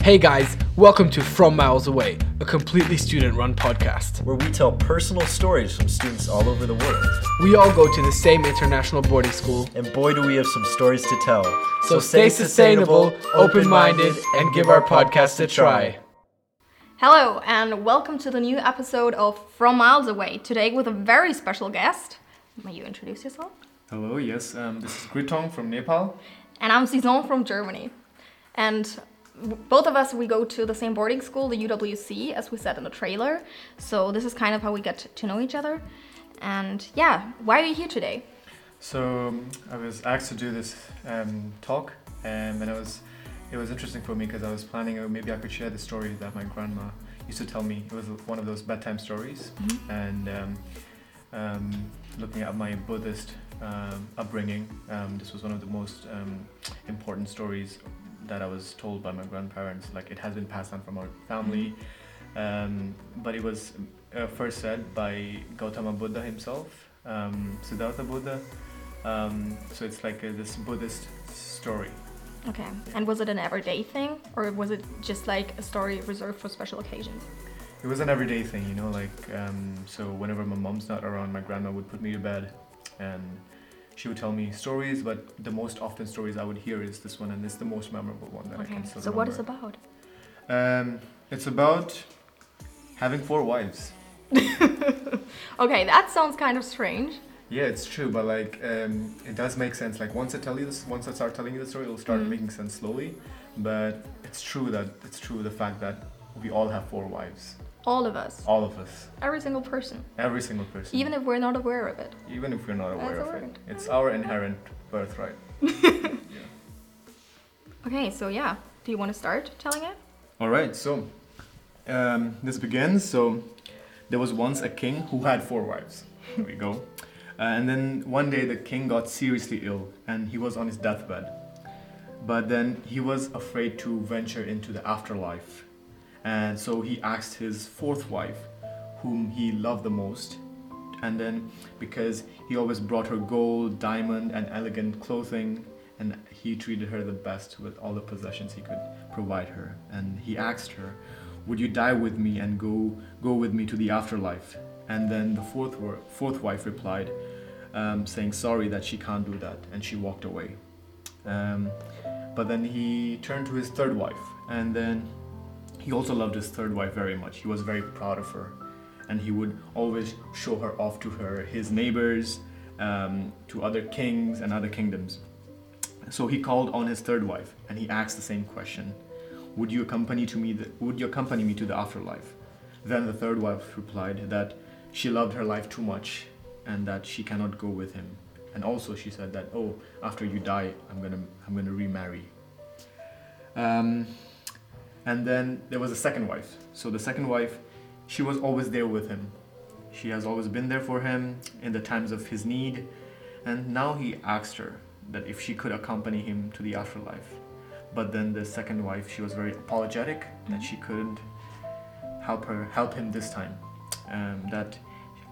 Hey guys, welcome to From Miles Away, a completely student run podcast. where we tell personal stories from students all over the world. We all go to the same international boarding school, And boy, do we have some stories to tell. so stay sustainable, open minded, and give our podcast a try. Hello, and welcome to the new episode of From Miles Away. Today with a very special guest. May you introduce yourself? Hello, yes, um, this is Gritong from Nepal. And I'm Sison from Germany. And w- both of us, we go to the same boarding school, the UWC, as we said in the trailer. So this is kind of how we get to know each other. And yeah, why are you here today? So um, I was asked to do this um, talk, um, and it was it was interesting for me because I was planning uh, maybe I could share the story that my grandma used to tell me. It was one of those bedtime stories, and um, um, looking at my Buddhist um, upbringing, um, this was one of the most um, important stories that I was told by my grandparents. Like it has been passed on from our family, um, but it was uh, first said by Gautama Buddha himself, um, Siddhartha Buddha. Um, so it's like a, this Buddhist story. Okay. And was it an everyday thing, or was it just like a story reserved for special occasions? It was an everyday thing, you know, like um, so whenever my mom's not around, my grandma would put me to bed, and she would tell me stories. But the most often stories I would hear is this one, and it's the most memorable one that I Okay. can still So what is remember. about? Um, it's about having four wives. Okay, that sounds kind of strange. Yeah, it's true, but like um, it does make sense. Like once I tell you this, once I start telling you the story, it'll start Mhm. making sense slowly. But it's true that it's true the fact that we all have four wives, All of us. all of us, Every single person. every single person, Even if we're not aware of it. even if we're not aware That's of it. It's our inherent birthright. Okay, so yeah. Do you want to start telling it? All right, so um, this begins. So there was once a king who had four wives. Here we go. Uh, and then one day the king got seriously ill and he was on his deathbed. But then he was afraid to venture into the afterlife. And so he asked his fourth wife, whom he loved the most. And then because he always brought her gold, diamond, and elegant clothing, and he treated her the best with all the possessions he could provide her. And he asked her, "Would you die with me and go go with me to the afterlife?" And then the fourth fourth wife replied, um, saying sorry that she can't do that, and she walked away. Um, but then he turned to his third wife, and then he also loved his third wife very much. He was very proud of her, and he would always show her off to her his neighbors, um, to other kings and other kingdoms. So he called on his third wife, and he asked the same question: Would you accompany to me? The, would you accompany me to the afterlife? Then the third wife replied that she loved her life too much, and that she cannot go with him. And also she said that, oh, after you die, I'm gonna I'm gonna remarry. Um, and then there was a second wife. So the second wife, she was always there with him. She has always been there for him in the times of his need. And now he asked her that if she could accompany him to the afterlife. But then the second wife, she was very apologetic that she couldn't help her help him this time. Um, that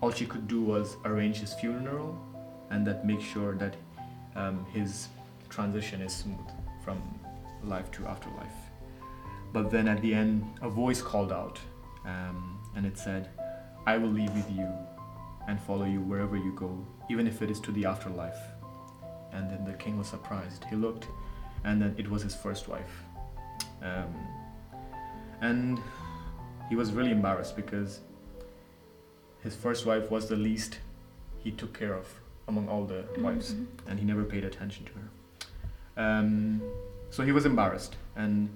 all she could do was arrange his funeral and that make sure that um, his transition is smooth from life to afterlife. But then at the end, a voice called out, um, and it said, I will leave with you and follow you wherever you go, even if it is to the afterlife. And then the king was surprised. He looked, and then it was his first wife. Um, and he was really embarrassed because his first wife was the least he took care of among all the wives, and he never paid attention to her. Um, so he was embarrassed, and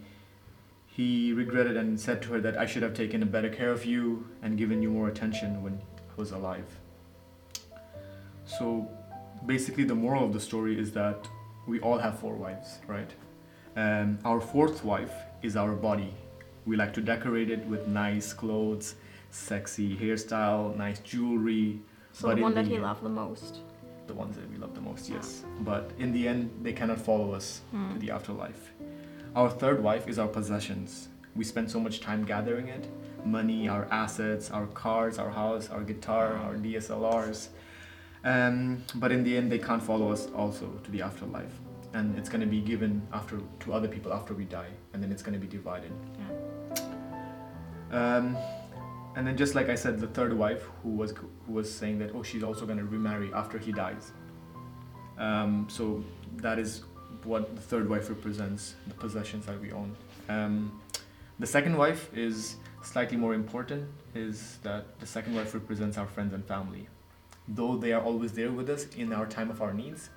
he regretted and said to her that I should have taken a better care of you and given you more attention when I was alive. So basically, the moral of the story is that we all have four wives, right? Um, our fourth wife is our body. We like to decorate it with nice clothes, sexy hairstyle, nice jewelry. So but the one that he loved the most. the ones that we love the most, yes. But in the end, they cannot follow us to the afterlife. Our third wife is our possessions. We spend so much time gathering it money, our assets, our cars, our house, our guitar, our DSLRs. Um, but in the end, they can't follow us also to the afterlife. and it's gonna be given after to other people after we die, and then it's gonna be divided. Um, and then just like I said, the third wife who was who was saying that oh she's also gonna remarry after he dies. Um, so that is what the third wife represents, the possessions that we own. Um, the second wife is slightly more important. Is that the second wife represents our friends and family. Though they are always there with us in our time of our needs,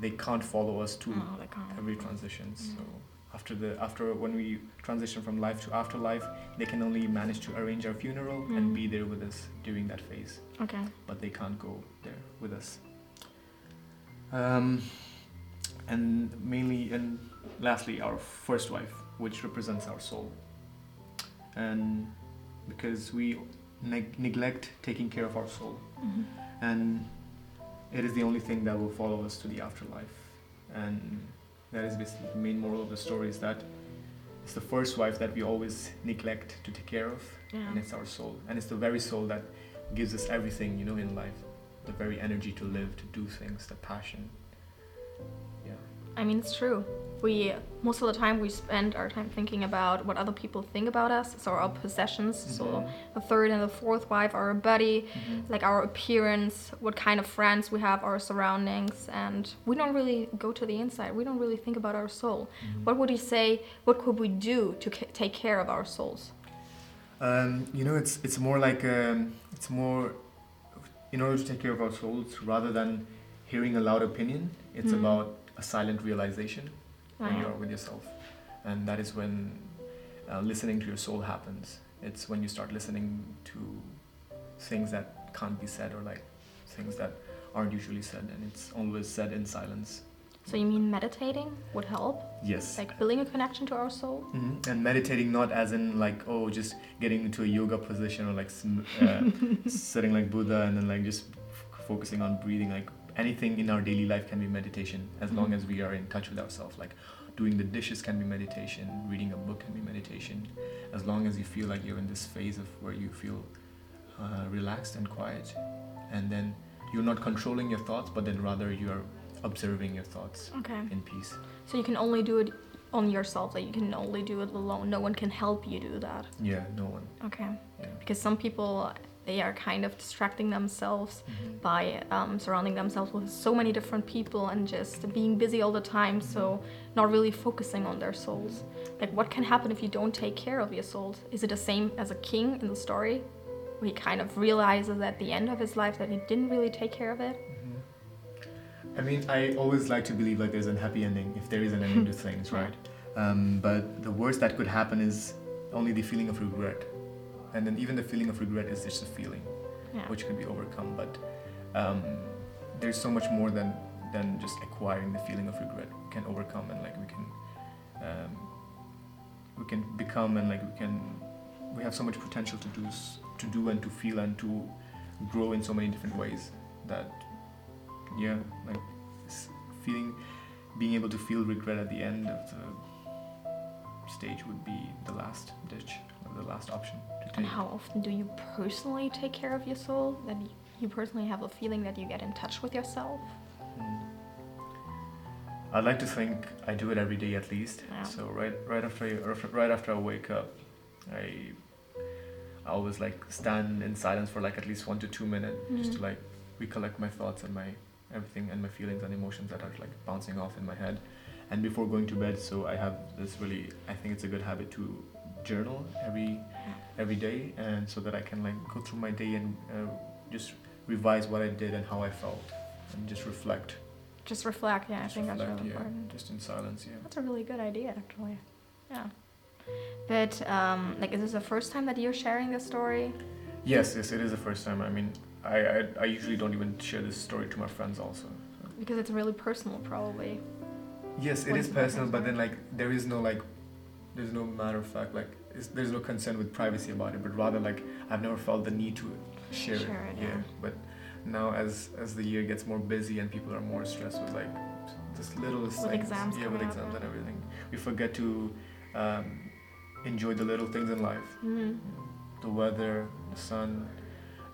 they can't follow us to Oh, every transition. So Mm. after the after when we transition from life to afterlife, they can only manage to arrange our funeral Mm. and be there with us during that phase, Okay. but they can't go there with us. Um, and mainly and lastly, our first wife, which represents our soul, and because we neg- neglect taking care of our soul, Mhm. and it is the only thing that will follow us to the afterlife. And that is basically the main moral of the story is that it's the first wife that we always neglect to take care of Yeah. and it's our soul. And it's the very soul that gives us everything you know in life. The very energy to live to do things the passion I mean, it's true. We most of the time we spend our time thinking about what other people think about us, so our possessions. So Mhm. the third and the fourth wife, our body, Mhm. like our appearance, what kind of friends we have, our surroundings, and we don't really go to the inside. We don't really think about our soul. Mhm. What would you say? What could we do to ca- take care of our souls? Um, you know, it's it's more like um, it's more in order to take care of our souls rather than hearing a loud opinion. It's Mm. about a silent realization when you are with yourself, and that is when uh, listening to your soul happens. It's when you start listening to things that can't be said or like things that aren't usually said, and it's always said in silence. So you mean meditating would help, Yes. like building a connection to our soul? Mhm. And meditating not as in like oh just getting into a yoga position or like uh, sitting like Buddha and then like just f- focusing on breathing like anything in our daily life can be meditation as long Mhm. as we are in touch with ourselves like doing the dishes can be meditation reading a book can be meditation as long as you feel like you're in this phase of where you feel uh, relaxed and quiet and then you're not controlling your thoughts but then rather you're observing your thoughts Okay. in peace So you can only do it on yourself. Like you can only do it alone. No one can help you do that. yeah no one Okay. yeah Because some people they are kind of distracting themselves Mhm. by um, surrounding themselves with so many different people and just being busy all the time. So not really focusing on their souls. Like what can happen if you don't take care of your soul Is it the same as a king in the story? Where he kind of realizes at the end of his life that he didn't really take care of it. I mean, I always like to believe like there's a happy ending if there is an ending to things, right? Um, but the worst that could happen is only the feeling of regret, and then even the feeling of regret is just a feeling Yeah. which can be overcome. But um, there's so much more than than just acquiring the feeling of regret we can overcome, and like we can um, we can become, and like we can we have so much potential to do to do and to feel and to grow in so many different ways that yeah like feeling being able to feel regret at the end of the stage would be the last ditch last option to And how often do you personally take care of your soul? That you personally have a feeling that you get in touch with yourself? Mm. I'd like to think I do it every day at least. Yeah. So right right after I, right after I wake up, I I always like stand in silence for like at least one to two minutes just to like recollect my thoughts and my everything and my feelings and emotions that are like bouncing off in my head. And before going to bed, so I have this really I think it's a good habit to journal every every day and so that I can like go through my day and uh, just revise what I did and how I felt and just reflect. Just reflect. Yeah, I Just think that's reflect, really yeah, important. Just in silence, yeah. That's a really good idea, actually. Yeah. But um, like, is this the first time that you're sharing this story? Yes, yes, it is the first time. I mean, I, I, I usually don't even share this story to my friends also. so. Because it's really personal, probably. Yes, it is personal, but then like there is no like, there's no matter of fact like, it's, there's no concern with privacy about it. But rather like, I've never felt the need to share, Share it, Yeah. yeah. But now as as the year gets more busy and people are more stressed with like just little With things, exams yeah, with exams and everything, we forget to um, enjoy the little things in life. Mm. the weather, the sun,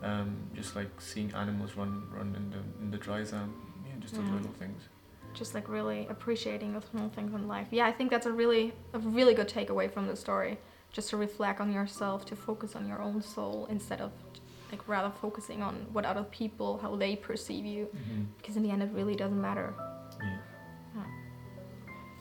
um, just like seeing animals run run in the in the dry zone. Yeah, just the little things. Just like really appreciating the small things in life. Yeah, I think that's a really a really good takeaway from the story. Just to reflect on yourself, to focus on your own soul instead of like rather focusing on what other people how they perceive you Mhm. because in the end it really doesn't matter. Yeah.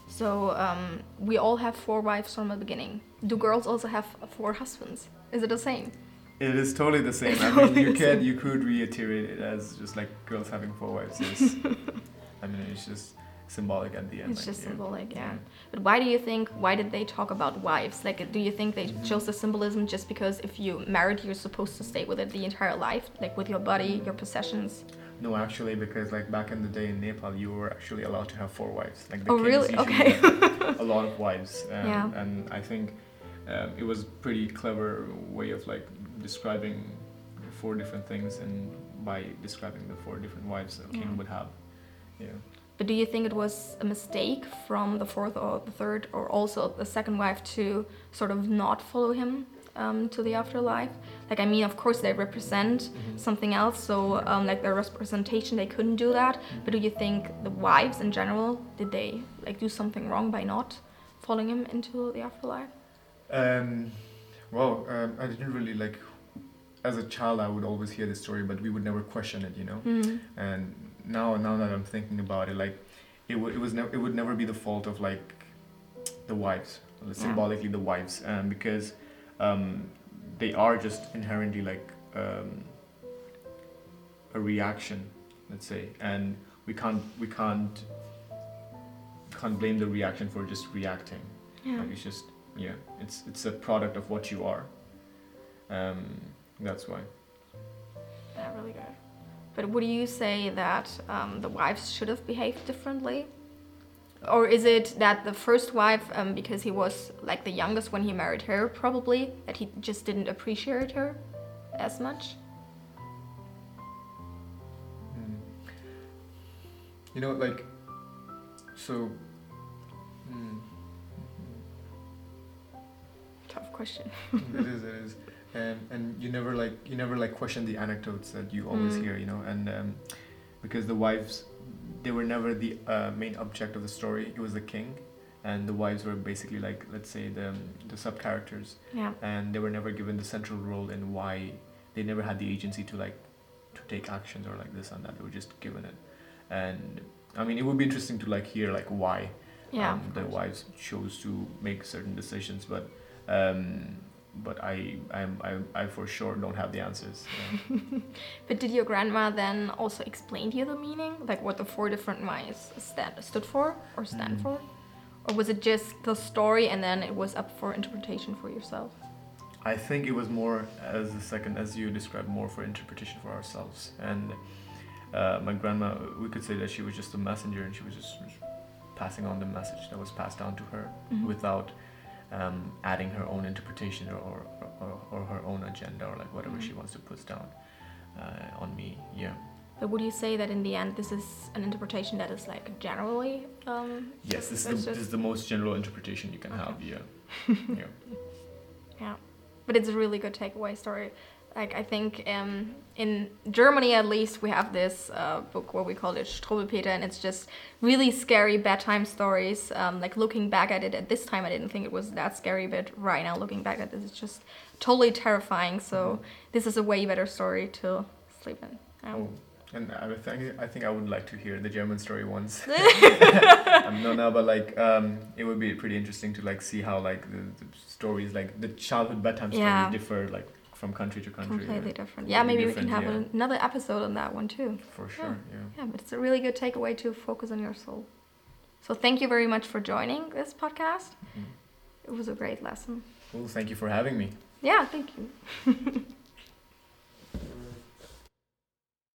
So um, we all have four wives from the beginning. Do girls also have four husbands? Is it the same? It is totally the same. It's I mean, you can you could reiterate it as just like girls having four wives. Yes. I mean, it's just symbolic at the end. It's like, just yeah. symbolic, yeah. But why do you think? Why did they talk about wives? Like, do you think they Mhm. chose the symbolism just because if you married, you're supposed to stay with it the entire life, like with your body, your possessions? No, actually, because like back in the day in Nepal, you were actually allowed to have four wives. Like the Oh, really? Okay. a lot of wives. Um, Yeah. And I think um, it was pretty clever way of like describing four different things, and by describing the four different wives a king Yeah. would have. Yeah. But do you think it was a mistake from the fourth or the third, or also the second wife to sort of not follow him um, to the afterlife? Like, I mean, of course, they represent Mm-hmm. something else, so um, like their representation, they couldn't do that. But do you think the wives in general did they like do something wrong by not following him into the afterlife? Um, well, um, I didn't really like. As a child, I would always hear the story, but we would never question it, you know. Mm. And now, now that I'm thinking about it, like, it would, it was, never, it would never be the fault of like the wives, symbolically the wives, um, because um, they are just inherently like um, a reaction, let's say, and we can't, we can't, can't blame the reaction for just reacting. Yeah. Like it's just yeah, it's it's a product of what you are. Um, that's why. Yeah, really good. But would you say that um, the wives should have behaved differently? Or is it that the first wife, um, because he was like the youngest when he married her, probably, that he just didn't appreciate her as much? Mm. You know, like, so. Mm, Tough question. it is, it is, and and you never like you never like question the anecdotes that you always Mm. hear, you know, and um, because the wives, they were never the uh, main object of the story. It was the king, and the wives were basically like let's say the the sub characters. Yeah. and they were never given the central role in why they never had the agency to like to take actions or like this and that they were just given it and i mean it would be interesting to like hear like why Yeah. um, the wives chose to make certain decisions but um but i i'm i, I for sure don't have the answers yeah. But did your grandma then also explain to you the meaning? Like what the four different wives stand, stood for or stand Mm. for? Or was it just the story and then it was up for interpretation for yourself? I think it was more as the second, as you described, more for interpretation for ourselves. And uh, my grandma, we could say that she was just a messenger, and she was just passing on the message that was passed down to her Mhm. without um, adding her own interpretation or, or, or, or her own agenda or like whatever she Mhm. wants to put down uh, on me. Yeah. But would you say that in the end, this is an interpretation that is like generally? Um, Yes, this is, the, this is the most general interpretation you can Okay. have. Yeah. yeah. yeah, but it's a really good takeaway story. Like I think um, in Germany at least we have this uh, book where we call it Struwwelpeter, and it's just really scary bedtime stories. Um, like looking back at it at this time, I didn't think it was that scary, but right now looking back at this, it's just totally terrifying. So this is a way better story to sleep in. Yeah. Oh, and I think I think I would like to hear the German story once. um, no, no, but like um, it would be pretty interesting to like see how like the, the stories, like the childhood bedtime stories, Yeah. differ like from country to country. Completely different. Yeah, be maybe we can have yeah. another episode on that one too. For sure, yeah. Yeah, but it's a really good takeaway to focus on your soul. So thank you very much for joining this podcast. Mhm. It was a great lesson. Well, thank you for having me. Yeah, thank you.